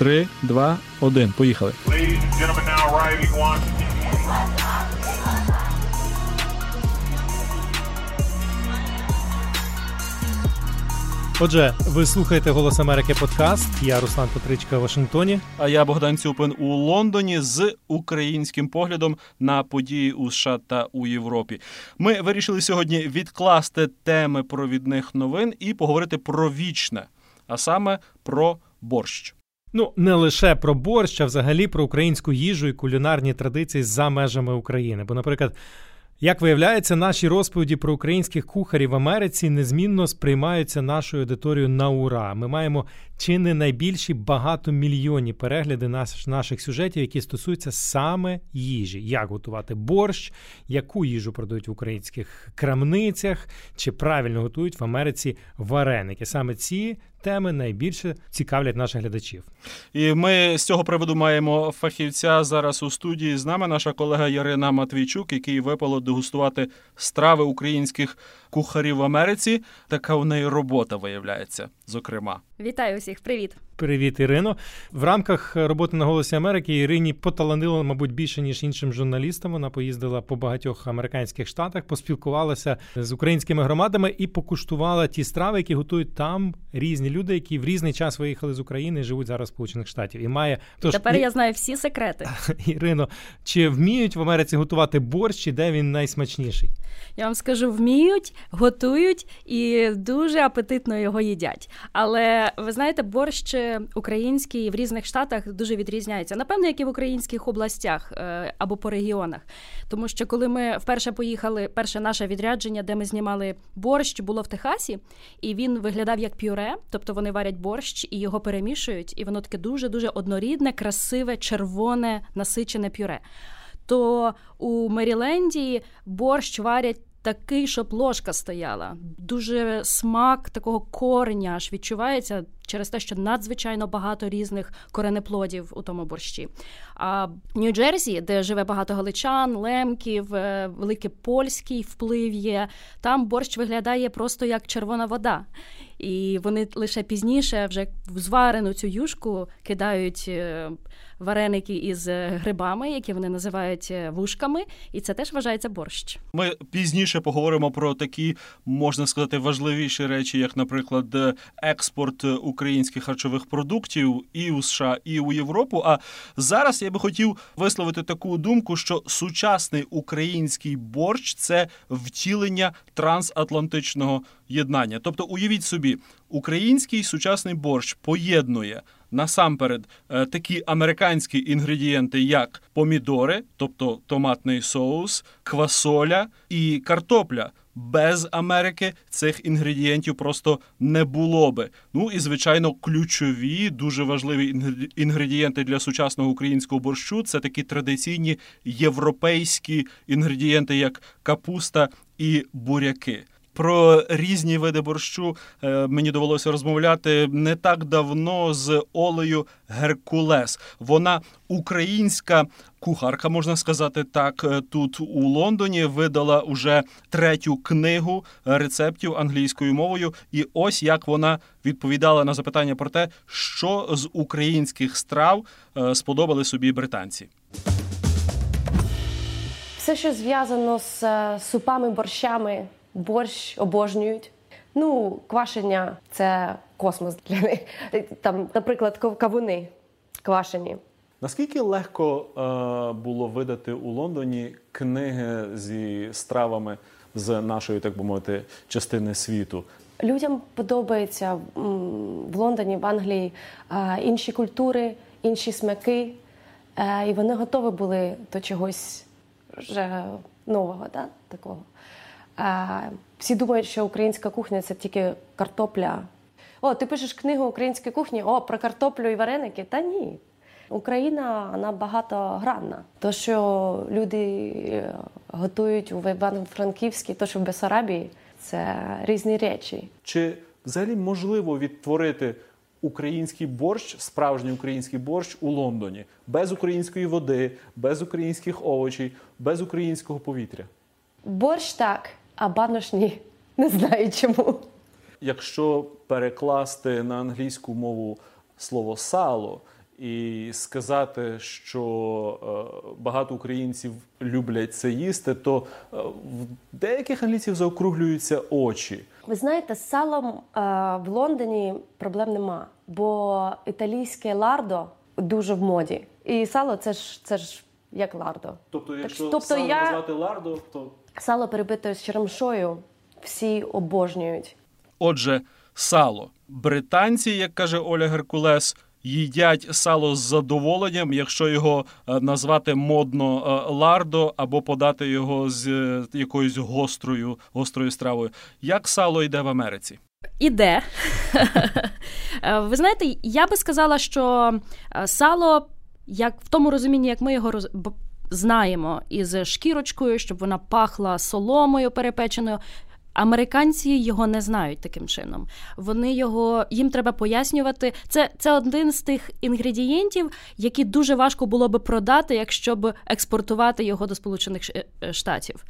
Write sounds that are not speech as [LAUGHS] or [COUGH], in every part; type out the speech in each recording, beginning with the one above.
Три, два, один. Поїхали. Отже, ви слухаєте Голос Америки подкаст. Я Руслан Петричка в Вашингтоні. А я Богдан Цюпин у Лондоні з українським поглядом на події у США та у Європі. Ми вирішили сьогодні відкласти теми провідних новин і поговорити про вічне, а саме про борщ. Ну, не лише про борщ, а взагалі про українську їжу і кулінарні традиції за межами України. Бо, наприклад. Як виявляється, наші розповіді про українських кухарів в Америці незмінно сприймаються нашою аудиторією на ура. Ми маємо чи не найбільші багатомільйонні перегляди наших сюжетів, які стосуються саме їжі, як готувати борщ, яку їжу продають в українських крамницях, чи правильно готують в Америці вареники. Саме ці теми найбільше цікавлять наших глядачів. І ми з цього приводу маємо фахівця зараз у студії. З нами наша колега Ярина Матвійчук, який випало дегустувати страви українських кухарів в Америці. Така у неї робота виявляється. Зокрема, вітаю усіх, привіт. Привіт, Ірино. В рамках роботи на Голосі Америки Ірині поталанило, мабуть, більше ніж іншим журналістам. Вона поїздила по багатьох американських штатах, поспілкувалася з українськими громадами і покуштувала ті страви, які готують там різні люди, які в різний час виїхали з України і живуть зараз в Сполучених Штатів. І має тож тепер я знаю всі секрети. [LAUGHS] Ірино, чи вміють в Америці готувати борщ, і де він найсмачніший? Я вам скажу, вміють, готують і дуже апетитно його їдять. Але ви знаєте, борщ український в різних штатах дуже відрізняється. Напевно, як і в українських областях е, або по регіонах. Тому що коли ми вперше поїхали, перше наше відрядження, де ми знімали борщ, було в Техасі, і він виглядав як пюре, тобто вони варять борщ і його перемішують, і воно таке дуже дуже однорідне, красиве, червоне, насичене пюре. То у Меріленді борщ варять такий, щоб ложка стояла. Дуже смак такого кореня аж відчувається через те, що надзвичайно багато різних коренеплодів у тому борщі. А Нью-Джерсі, де живе багато галичан, лемків, е, великий польський вплив є, там борщ виглядає просто як червона вода. І вони лише пізніше вже в зварену цю юшку кидають е, вареники із грибами, які вони називають е, вушками, і це теж вважається борщ. Ми пізніше поговоримо про такі, можна сказати, важливіші речі, як, наприклад, експорт українських харчових продуктів і у США, і у Європу. А зараз я би хотів висловити таку думку, що сучасний український борщ це втілення трансатлантичного єднання. Тобто, уявіть собі, український сучасний борщ поєднує насамперед е, такі американські інгредієнти, як помідори, тобто томатний соус, квасоля і картопля. Без Америки цих інгредієнтів просто не було би. Ну і звичайно, ключові, дуже важливі інгредієнти для сучасного українського борщу це такі традиційні європейські інгредієнти, як капуста і буряки. Про різні види борщу е, мені довелося розмовляти не так давно з Олею Геркулес. Вона українська кухарка, можна сказати так. Е, тут у Лондоні видала уже третю книгу рецептів англійською мовою. І ось як вона відповідала на запитання про те, що з українських страв е, сподобали собі британці. Все, що зв'язано з супами, борщами борщ обожнюють. Ну, квашення це космос для них. Там, наприклад, кавуни квашені. Наскільки легко е, було видати у Лондоні книги зі стравами з нашої, так би мовити, частини світу? Людям подобається в Лондоні, в Англії е, інші культури, інші смаки, е, і вони готові були до чогось вже нового, да? такого. Всі думають, що українська кухня це тільки картопля. О, ти пишеш книгу української кухні, о, про картоплю і вареники. Та ні. Україна вона багатогранна. То, що люди е, готують у Івано-Франківській, то що в Бесарабії, це різні речі. Чи взагалі можливо відтворити український борщ, справжній український борщ у Лондоні без української води, без українських овочей, без українського повітря? Борщ так а банош ні. Не знаю чому. Якщо перекласти на англійську мову слово сало і сказати, що е, багато українців люблять це їсти, то е, в деяких англійців заокруглюються очі. Ви знаєте, з салом е, в Лондоні проблем нема, бо італійське лардо дуже в моді. І сало це ж це ж як лардо. Тобто, якщо тобто сало я- назвати лардо, то Сало перебите з черемшою всі обожнюють. Отже, сало. Британці, як каже Оля Геркулес, їдять сало з задоволенням, якщо його е, назвати модно е, лардо або подати його з е, якоюсь гострою, гострою стравою. Як сало йде в Америці? Іде. [LAUGHS] Ви знаєте, я би сказала, що сало, як в тому розумінні, як ми його роз... знаємо, із шкірочкою, щоб вона пахла соломою перепеченою. Американці його не знають таким чином. Вони його їм треба пояснювати. Це, це один з тих інгредієнтів, які дуже важко було би продати, якщо б експортувати його до Сполучених е, Штатів.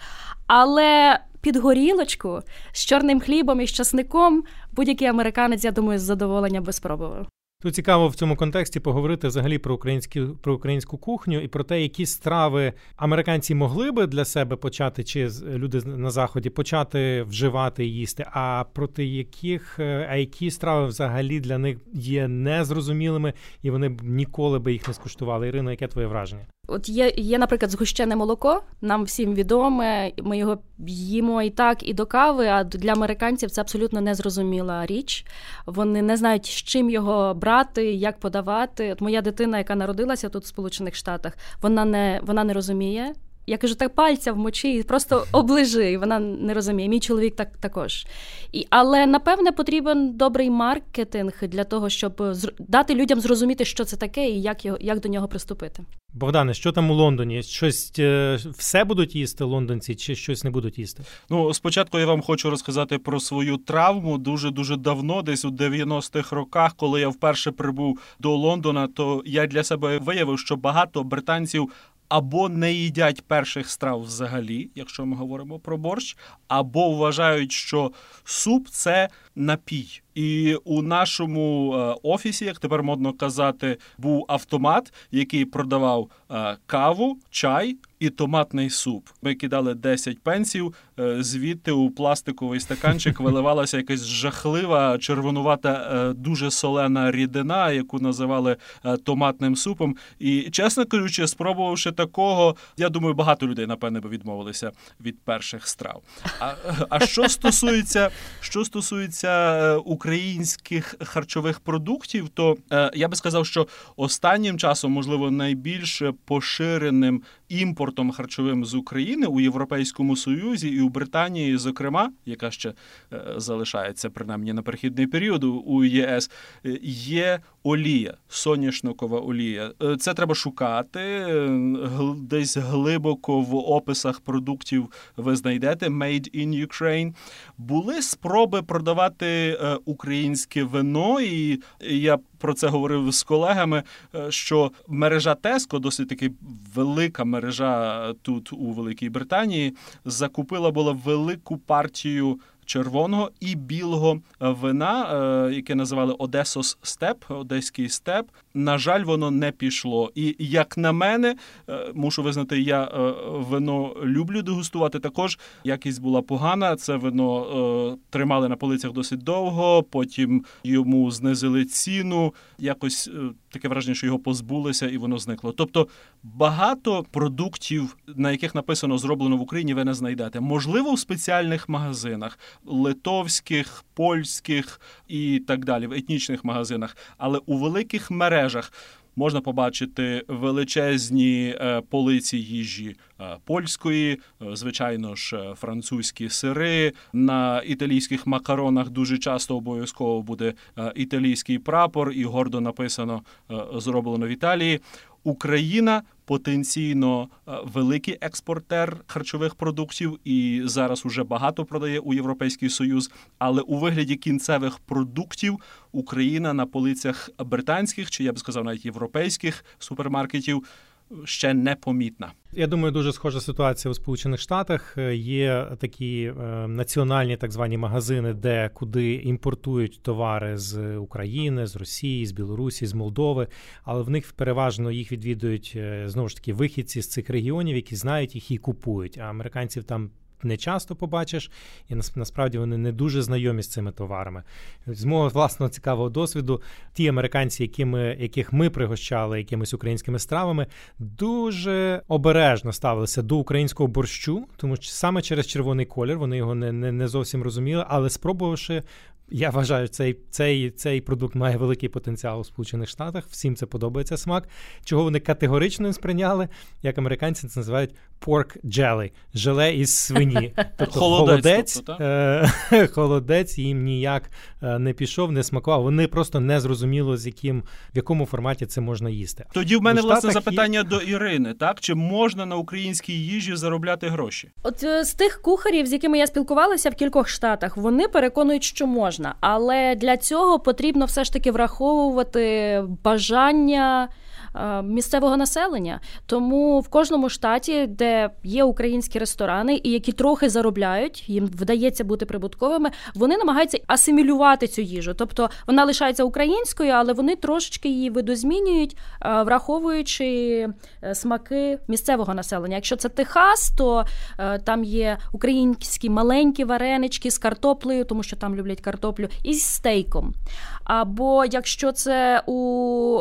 Але під горілочку з чорним хлібом і з часником будь-який американець, я думаю, з задоволення би спробував. Тут цікаво в цьому контексті поговорити взагалі про українську про українську кухню і про те, які страви американці могли би для себе почати, чи люди на заході почати вживати і їсти. А проти яких е, а які страви взагалі для них є незрозумілими, і вони б ніколи би їх не скуштували. Ірино, яке твоє враження? От є, є, наприклад, згущене молоко, нам всім відоме. Ми його їмо і так, і до кави. А для американців це абсолютно незрозуміла річ. Вони не знають, з чим його брати, як подавати. От моя дитина, яка народилася тут в Сполучених Штатах, вона не вона не розуміє. Я кажу, так пальця в мочі, і просто оближи. І вона не розуміє. Мій чоловік так також. І, але напевне потрібен добрий маркетинг для того, щоб зр- дати людям зрозуміти, що це таке і як його як до нього приступити. Богдане, що там у Лондоні? Щось е, все будуть їсти лондонці, чи щось не будуть їсти? Ну, спочатку я вам хочу розказати про свою травму. Дуже дуже давно, десь у 90-х роках, коли я вперше прибув до Лондона, то я для себе виявив, що багато британців. Або не їдять перших страв взагалі, якщо ми говоримо про борщ, або вважають, що суп це напій. І у нашому е, офісі, як тепер модно казати, був автомат, який продавав е, каву, чай і томатний суп. Ми кидали 10 пенсів, звідти у пластиковий стаканчик [LAUGHS] виливалася якась жахлива червонувата, е, дуже солена рідина, яку називали е, томатним супом. І чесно кажучи, спробувавши такого, я думаю, багато людей напевне би відмовилися від перших страв. А, а що стосується, що стосується е, українських харчових продуктів, то е, я би сказав, що останнім часом, можливо, найбільш поширеним імпортом харчовим з України у Європейському Союзі і у Британії, зокрема, яка ще е, залишається принаймні на перехідний період у- ЄС, е, є олія, соняшникова олія. Е, Це треба шукати десь глибоко в описах продуктів ви знайдете Made in Ukraine. Були спроби продавати українське вино, і я про це говорив з колегами. Що мережа Теско, досить таки велика мережа тут у Великій Британії, закупила була велику партію. Червоного і білого е, вина, е, яке називали Одесос Степ, Одеський степ. На жаль, воно не пішло. І як на мене, е, мушу визнати, я вино люблю дегустувати. Також якість була погана. Це вино тримали на полицях досить довго. Потім йому знизили ціну. Якось таке враження, що його позбулися, і воно зникло. Тобто багато продуктів, на яких написано зроблено в Україні, ви не знайдете. Можливо, в спеціальних магазинах литовських, польських і так далі, в етнічних магазинах, але у великих мережах. Можна побачити величезні е, полиці їжі е, польської, е, звичайно ж, французькі сири. На італійських макаронах дуже часто обов'язково буде італійський прапор, і гордо написано зроблено в Італії. Україна потенційно е, великий експортер харчових продуктів, і зараз уже багато продає у Європейський Союз. Але у вигляді кінцевих продуктів Україна на полицях британських чи я б сказав навіть європейських супермаркетів ще непомітна. Я думаю, дуже схожа ситуація у Сполучених Штатах. Є такі е, національні так звані магазини, де куди імпортують товари з України, з Росії, з Білорусі, з Молдови, але в них переважно їх відвідують е, знову ж таки вихідці з цих регіонів, які знають їх і купують. А американців там не часто побачиш, і насправді вони не дуже знайомі з цими товарами. З мого власного цікавого досвіду, ті американці, які ми, яких ми пригощали якимись українськими стравами, дуже обережно ставилися до українського борщу, тому що саме через червоний колір вони його не, не, не зовсім розуміли, але спробувавши я вважаю, цей цей, цей продукт має великий потенціал у Сполучених Штатах. Всім це подобається смак. Чого вони категорично не сприйняли, як американці це називають pork jelly, желе із свині. [LAUGHS] Тобто холодець тобто, е- [LAUGHS] холодець їм ніяк е, не пішов, не смакував. Вони просто не зрозуміло, з яким в якому форматі це можна їсти. Тоді в мене власне запитання до Ірини: так чи можна на українській їжі заробляти гроші? От е, з тих кухарів, з якими я спілкувалася в кількох штатах, вони переконують, що можна можна, але для цього потрібно все ж таки враховувати бажання. Е, місцевого населення. Тому в кожному штаті, де є українські ресторани, і які трохи заробляють, їм вдається бути прибутковими, вони намагаються асимілювати цю їжу. Тобто вона лишається українською, але вони трошечки її видозмінюють, е, враховуючи е, смаки місцевого населення. Якщо це Техас, то там є українські маленькі варенички з картоплею, тому що там люблять картоплю, і з стейком. Або якщо це у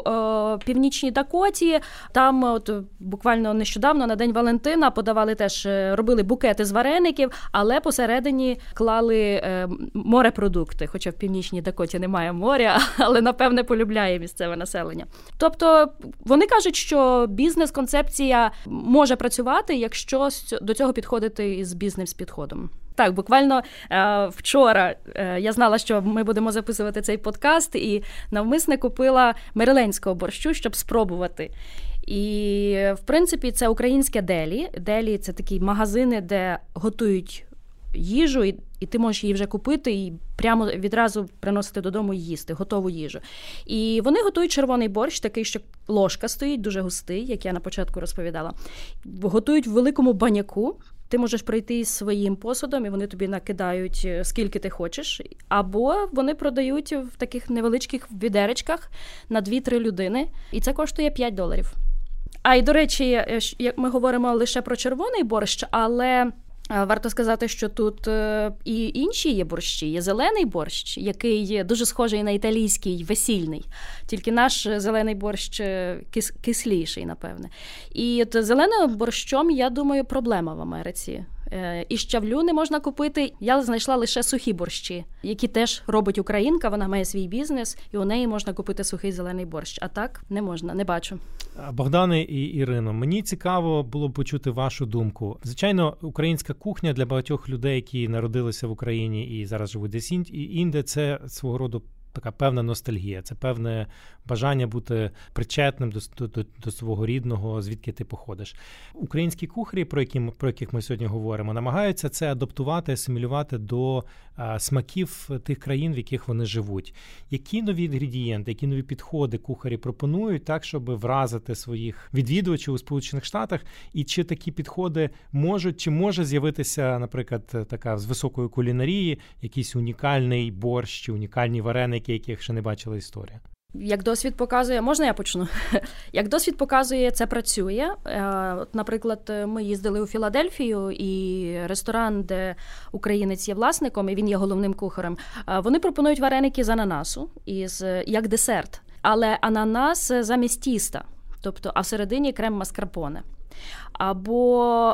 північній Дакоті, там от буквально нещодавно на День Валентина подавали теж е, робили букети з вареників, але посередині клали е, морепродукти. Хоча в північній Дакоті немає моря, [LAUGHS] але напевне полюбляє місцеве населення. Тобто вони кажуть, що бізнес-концепція може працювати, якщо до цього підходити із бізнес-підходом. Так, буквально е, вчора е, я знала, що ми будемо записувати цей подкаст, і навмисне купила мериленського борщу, щоб спробувати. І, в принципі, це українське делі. Делі це такі магазини, де готують їжу, і і ти можеш її вже купити і прямо відразу приносити додому і їсти, готову їжу. І вони готують червоний борщ, такий, що ложка стоїть, дуже густий, як я на початку розповідала. Готують в великому баняку. Ти можеш прийти із своїм посудом, і вони тобі накидають е, скільки ти хочеш, або вони продають в таких невеличких відеречках на 2-3 людини, і це коштує 5 доларів. А й до речі, е, ми говоримо лише про червоний борщ, але Варто сказати, що тут е, і інші є борщі. Є зелений борщ, який є дуже схожий на італійський весільний, тільки наш зелений борщ е, кис- кисліший, напевне. І от зеленим борщом, я думаю, проблема в Америці. Е, і щавлю не можна купити. Я знайшла лише сухі борщі, які теж робить українка. Вона має свій бізнес, і у неї можна купити сухий зелений борщ. А так не можна, не бачу. Богдане і Ірино, мені цікаво було б почути вашу думку. Звичайно, українська кухня для багатьох людей, які народилися в Україні і зараз живуть десь інде, це свого роду така певна ностальгія, це певне бажання бути причетним до до, до свого рідного, звідки ти походиш. Українські кухарі, про які про яких ми сьогодні говоримо, намагаються це адаптувати, асимілювати до а, смаків тих країн, в яких вони живуть. Які нові інгредієнти, які нові підходи кухарі пропонують так, щоб вразити своїх відвідувачів у Сполучених Штатах, і чи такі підходи можуть, чи може з'явитися, наприклад, така з високої кулінарії, якийсь унікальний борщ, чи унікальні вареники, яких ще не бачила історія? Як досвід показує, можна я почну? [LAUGHS] Як досвід показує, це працює. Е, от, Наприклад, ми їздили у Філадельфію, і ресторан, де українець є власником, і він є головним кухарем. Е, вони пропонують вареники з ананасу із як десерт, але ананас замість тіста, тобто а всередині крем маскарпоне. Або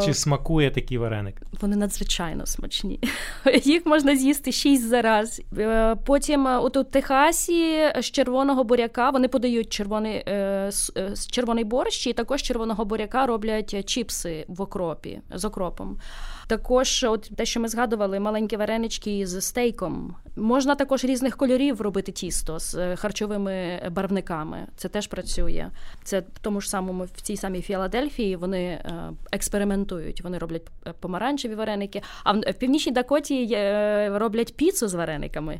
е... чи смакує такий вареник? Вони надзвичайно смачні. [LAUGHS] Їх можна з'їсти шість за раз. Е, потім е, от у Техасі з червоного буряка вони подають червоний червоний борщ, і також червоного буряка роблять чіпси в окропі з окропом. Також, от те, що ми згадували, маленькі варенички з стейком. Можна також різних кольорів робити тісто з харчовими барвниками. Це теж працює. Це в тому ж самому в цій самій Філадельфії вони експериментують. Вони роблять помаранчеві вареники. А в північній Дакоті роблять піцу з варениками.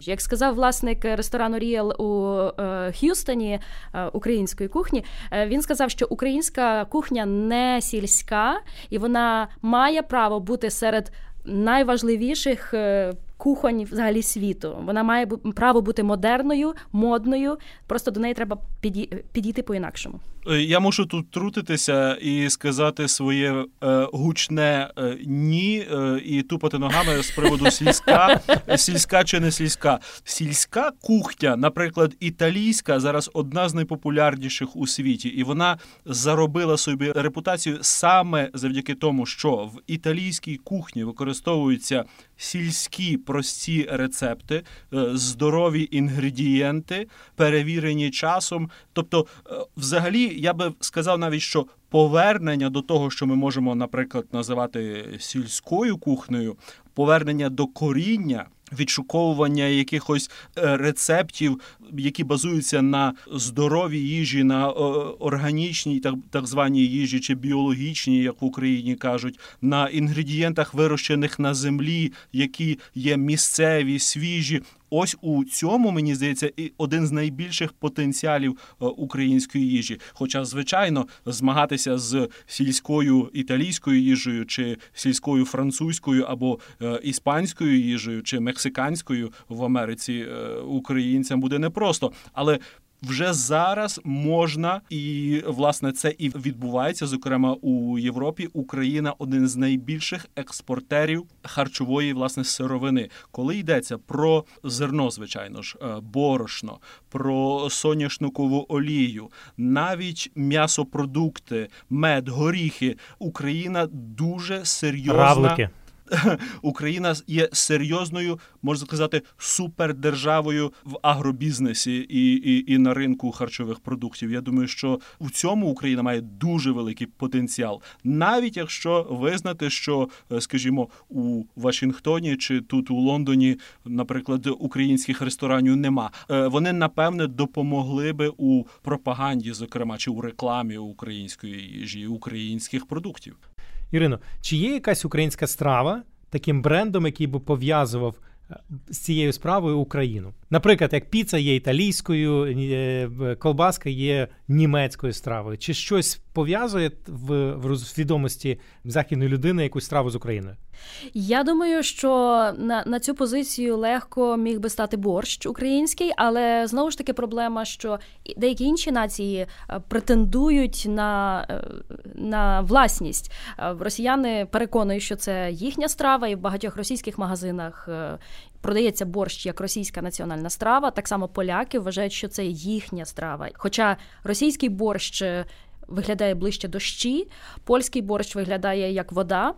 Як сказав власник ресторану Ріел у Х'юстоні української кухні, він сказав, що українська кухня не сільська і вона має право бути серед найважливіших кухонь взагалі світу. Вона має право бути модерною, модною. Просто до неї треба підійти по-інакшому. Е, я мушу тут трутитися і сказати своє е, гучне е, ні е, і тупати ногами з приводу сільська, сільська чи не сільська. Сільська кухня, наприклад, італійська, зараз одна з найпопулярніших у світі, і вона заробила собі репутацію саме завдяки тому, що в італійській кухні використовуються сільські прості рецепти, е, здорові інгредієнти, перевірені часом. Тобто, е, взагалі, я би сказав навіть, що повернення до того, що ми можемо, наприклад, називати сільською кухнею, повернення до коріння. Відшуковування якихось е, рецептів, які базуються на здоровій їжі, на органічній, так так званій їжі чи біологічній, як в Україні кажуть, на інгредієнтах, вирощених на землі, які є місцеві, свіжі. Ось у цьому мені здається і один з найбільших потенціалів е, української їжі. Хоча, звичайно, змагатися з сільською італійською їжею, чи сільською французькою або е, іспанською їжею, чи мексиканською в Америці е, українцям буде непросто, але вже зараз можна, і власне це і відбувається. Зокрема, у Європі Україна один з найбільших експортерів харчової власне сировини, коли йдеться про зерно, звичайно ж, е, борошно, про соняшникову олію, навіть м'ясопродукти, мед, горіхи. Україна дуже серйозна. Равлики. [LAUGHS] Україна є серйозною, можна сказати, супердержавою в агробізнесі і, і, і на ринку харчових продуктів. Я думаю, що в цьому Україна має дуже великий потенціал, навіть якщо визнати, що, е, скажімо, у Вашингтоні чи тут у Лондоні, наприклад, українських ресторанів нема. Е, вони напевне допомогли би у пропаганді, зокрема, чи у рекламі української їжі, українських продуктів. Ірино, чи є якась українська страва таким брендом, який би пов'язував е, з цією справою Україну? Наприклад, як піца є італійською, е, колбаска є німецькою стравою, чи щось пов'язує в, в свідомості західної людини якусь страву з Україною? Я думаю, що на на цю позицію легко міг би стати борщ український, але знову ж таки проблема, що деякі інші нації е, претендують на е, на власність. Росіяни переконують, що це їхня страва, і в багатьох російських магазинах продається борщ як російська національна страва. Так само поляки вважають, що це їхня страва. Хоча російський борщ е, виглядає ближче дощі, польський борщ виглядає як вода,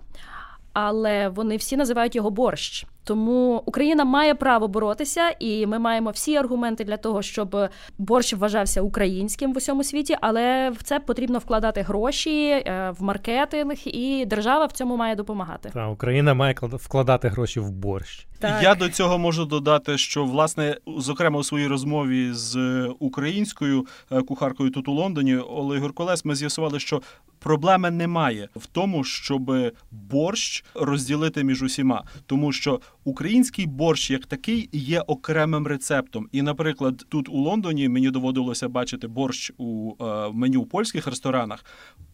але вони всі називають його борщ. Тому Україна має право боротися, і ми маємо всі аргументи для того, щоб борщ вважався українським в усьому світі, але в це потрібно вкладати гроші е, в маркетинг, і держава в цьому має допомагати. Та Україна має вкладати гроші в борщ. Так. Я до цього можу додати, що власне, зокрема у своїй розмові з українською е, кухаркою тут у Лондоні Олег Колес, ми з'ясували, що проблеми немає в тому, щоб борщ розділити між усіма, тому що український борщ як такий є окремим рецептом. І, наприклад, тут у Лондоні мені доводилося бачити борщ у е, меню в польських ресторанах.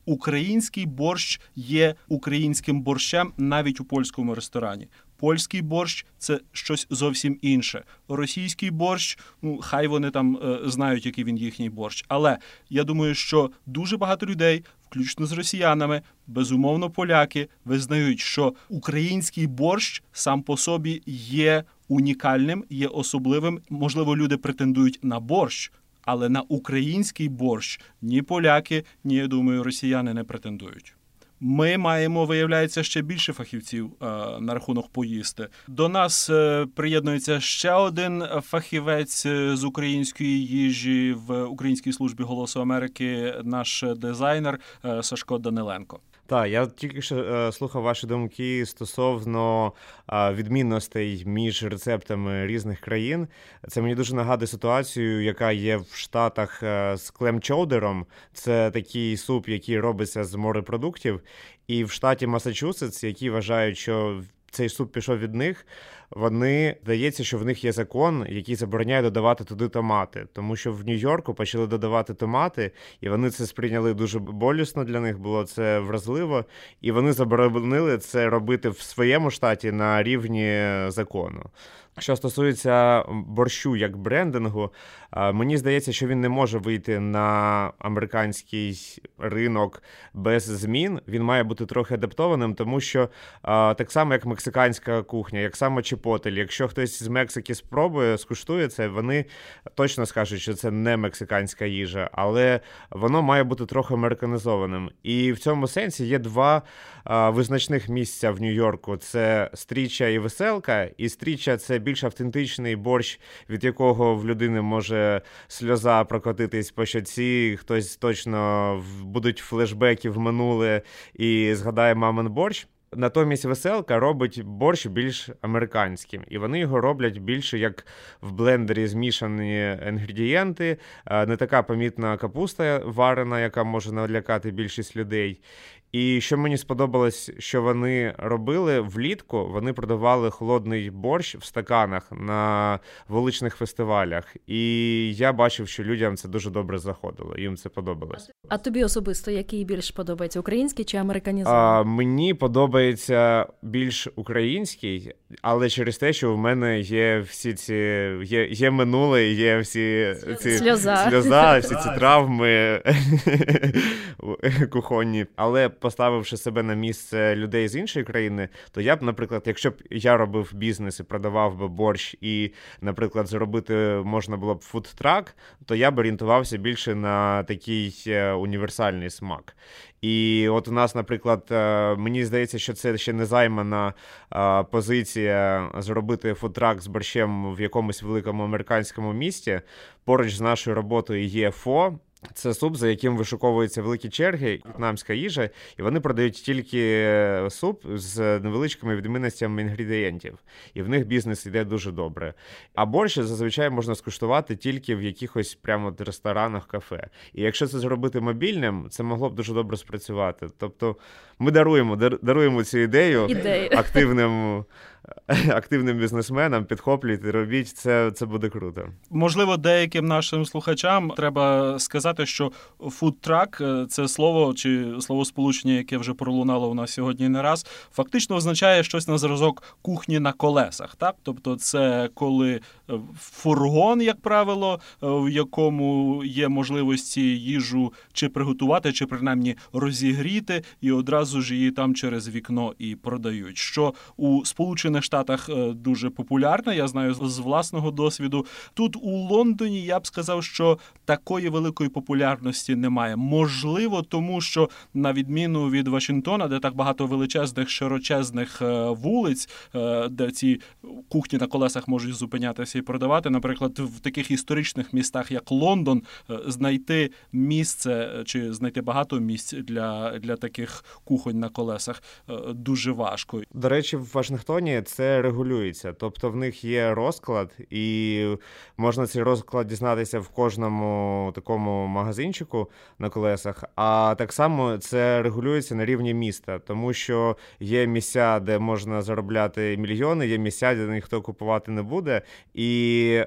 Український борщ є українським борщем навіть у польському ресторані. Польський борщ це щось зовсім інше. Російський борщ, ну хай вони там е, знають, який він їхній борщ. Але я думаю, що дуже багато людей, включно з росіянами, безумовно, поляки, визнають, що український борщ сам по собі є унікальним, є особливим. Можливо, люди претендують на борщ. Але на український борщ ні поляки, ні я думаю, росіяни не претендують. Ми маємо, виявляється, ще більше фахівців е, на рахунок поїсти. До нас е, приєднується ще один фахівець е, з української їжі в Українській службі голосу Америки, наш дизайнер Сашко Даниленко. Так, я тільки що е, слухав ваші думки стосовно е, відмінностей між рецептами різних країн. Це мені дуже нагадує ситуацію, яка є в Штатах е, з клемчоудером. Це такий суп, який робиться з морепродуктів. І в штаті Масачусетс, які вважають, що цей суп пішов від них вони здається, що в них є закон, який забороняє додавати туди томати, тому що в Нью-Йорку почали додавати томати, і вони це сприйняли дуже болісно для них. Було це вразливо, і вони заборонили це робити в своєму штаті на рівні закону. Що стосується борщу як брендингу, мені здається, що він не може вийти на американський ринок без змін. Він має бути трохи адаптованим, тому що так само, як мексиканська кухня, як саме чіпотель, якщо хтось з Мексики спробує, скуштує це, вони точно скажуть, що це не мексиканська їжа, але воно має бути трохи американізованим. І в цьому сенсі є два визначних місця в Нью-Йорку: це стріча і веселка, і стріча це більш автентичний борщ, від якого в людини може сльоза прокотитись по щоці, хтось точно будуть флешбеки в минуле і згадає мамин борщ. Натомість веселка робить борщ більш американським, і вони його роблять більше як в блендері змішані інгредієнти, не така помітна капуста варена, яка може налякати більшість людей. І що мені сподобалось, що вони робили влітку, вони продавали холодний борщ в стаканах на вуличних фестивалях. І я бачив, що людям це дуже добре заходило. Їм це подобалось. А тобі особисто який більш подобається український чи американізований? А, Мені подобається більш український, але через те, що в мене є всі ці є є минуле, є всі ці сльоза, сльоза всі ці травми [LAUGHS] кухонні. Але поставивши себе на місце людей з іншої країни, то я б, наприклад, якщо б я робив бізнес і продавав би борщ, і, наприклад, зробити можна було б фудтрак, то я б орієнтувався більше на такий е, універсальний смак. І от у нас, наприклад, е, мені здається, що це ще не займана е, позиція зробити фудтрак з борщем в якомусь великому американському місті. Поруч з нашою роботою є ФО. Це суп, за яким вишуковуються великі черги, в'єтнамська їжа, і вони продають тільки е, суп з невеличкими відмінностями інгредієнтів. І в них бізнес йде дуже добре. А борщ зазвичай можна скуштувати тільки в якихось прямо ресторанах, кафе. І якщо це зробити мобільним, це могло б дуже добре спрацювати. Тобто ми даруємо даруємо цю ідею Ідею. активним [LAUGHS] активним бізнесменам, підхоплюйте, робіть це, це буде круто. Можливо, деяким нашим слухачам треба сказати, що фудтрак е, це слово чи словосполучення, яке вже пролунало у нас сьогодні не раз, фактично означає щось на зразок кухні на колесах. Так, тобто, це коли фургон, як правило, е, в якому є можливості їжу чи приготувати, чи принаймні розігріти, і одразу ж її там через вікно і продають. Що у Сполучених Штатах е, дуже популярна. Я знаю з власного досвіду. Тут у Лондоні я б сказав, що такої великої популярності немає. Можливо, тому що на відміну від Вашингтона, де так багато величезних широчезних е, вулиць, де ці кухні на колесах можуть зупинятися і продавати. Наприклад, в таких історичних містах, як Лондон, знайти місце чи знайти багато місць для, для таких кухонь на колесах дуже важко. До речі, в Вашингтоні це регулюється. Тобто в них є розклад, і можна цей розклад дізнатися в кожному такому магазинчику на колесах. А так само це регулюється на рівні міста, тому що є місця, де можна заробляти мільйони, є місця, де ніхто купувати не буде. І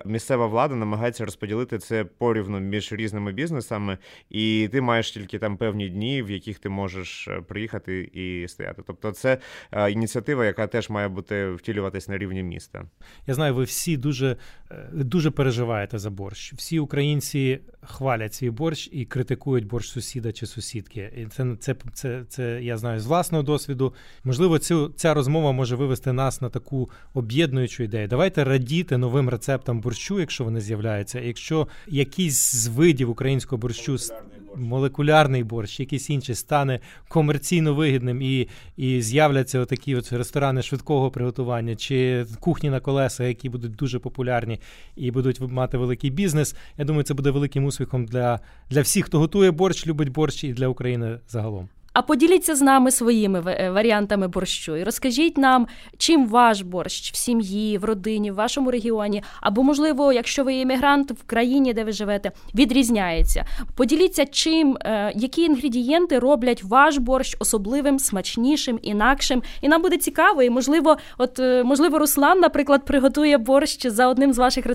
місцева влада намагається розподілити це порівну між різними бізнесами, і ти маєш тільки там певні дні, в яких ти можеш е, приїхати і стояти. Тобто, це е, ініціатива, яка теж має бути втілюватись на рівні міста. Я знаю, ви всі дуже е, дуже переживаєте за борщ. Всі українці хвалять свій борщ і критикують борщ сусіда чи сусідки. І це це, це, це я знаю з власного досвіду. Можливо, цю ця розмова може вивести нас на таку об'єднуючу ідею. Давайте радіти новим рецептам борщу, якщо вони з'являються. Якщо якийсь з видів українського борщу молекулярний борщ, якийсь інший стане комерційно вигідним і і з'являться отакі от ресторани швидкого приготування чи кухні на колеса, які будуть дуже популярні і будуть мати великий бізнес. Я думаю, це буде великим успіхом для, для всіх, хто готує борщ, любить борщ і для України загалом. А поділіться з нами своїми варіантами борщу і розкажіть нам, чим ваш борщ в сім'ї, в родині, в вашому регіоні, або, можливо, якщо ви іммігрант в країні, де ви живете, відрізняється. Поділіться, чим, які інгредієнти роблять ваш борщ особливим, смачнішим, інакшим. І нам буде цікаво, і можливо, от можливо, Руслан, наприклад, приготує борщ за одним з ваших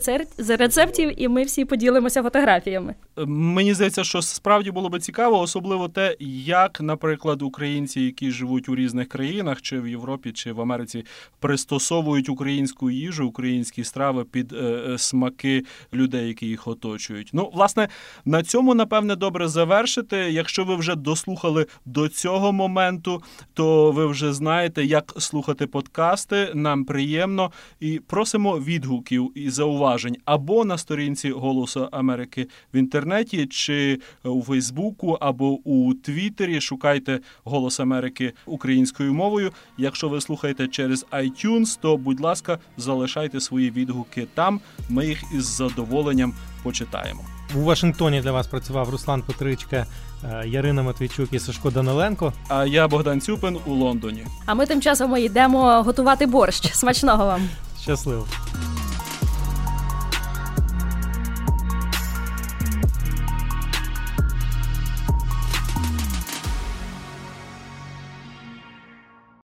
рецептів, і ми всі поділимося фотографіями. Мені здається, що справді було би цікаво, особливо те, як, наприклад, українці, які живуть у різних країнах, чи в Європі, чи в Америці, пристосовують українську їжу, українські страви під е, смаки людей, які їх оточують. Ну, власне, на цьому напевне добре завершити. Якщо ви вже дослухали до цього моменту, то ви вже знаєте, як слухати подкасти. Нам приємно і просимо відгуків і зауважень або на сторінці Голосу Америки в інтернеті, чи у Фейсбуку, або у Твіттері. Шукайте Голос Америки українською мовою. Якщо ви слухаєте через iTunes, то будь ласка, залишайте свої відгуки там. Ми їх із задоволенням почитаємо. У Вашингтоні для вас працював Руслан Петричка, е, Ярина Матвійчук і Сашко Даниленко. А я Богдан Цюпин у Лондоні. А ми тим часом йдемо готувати борщ. Смачного вам! Щасливо!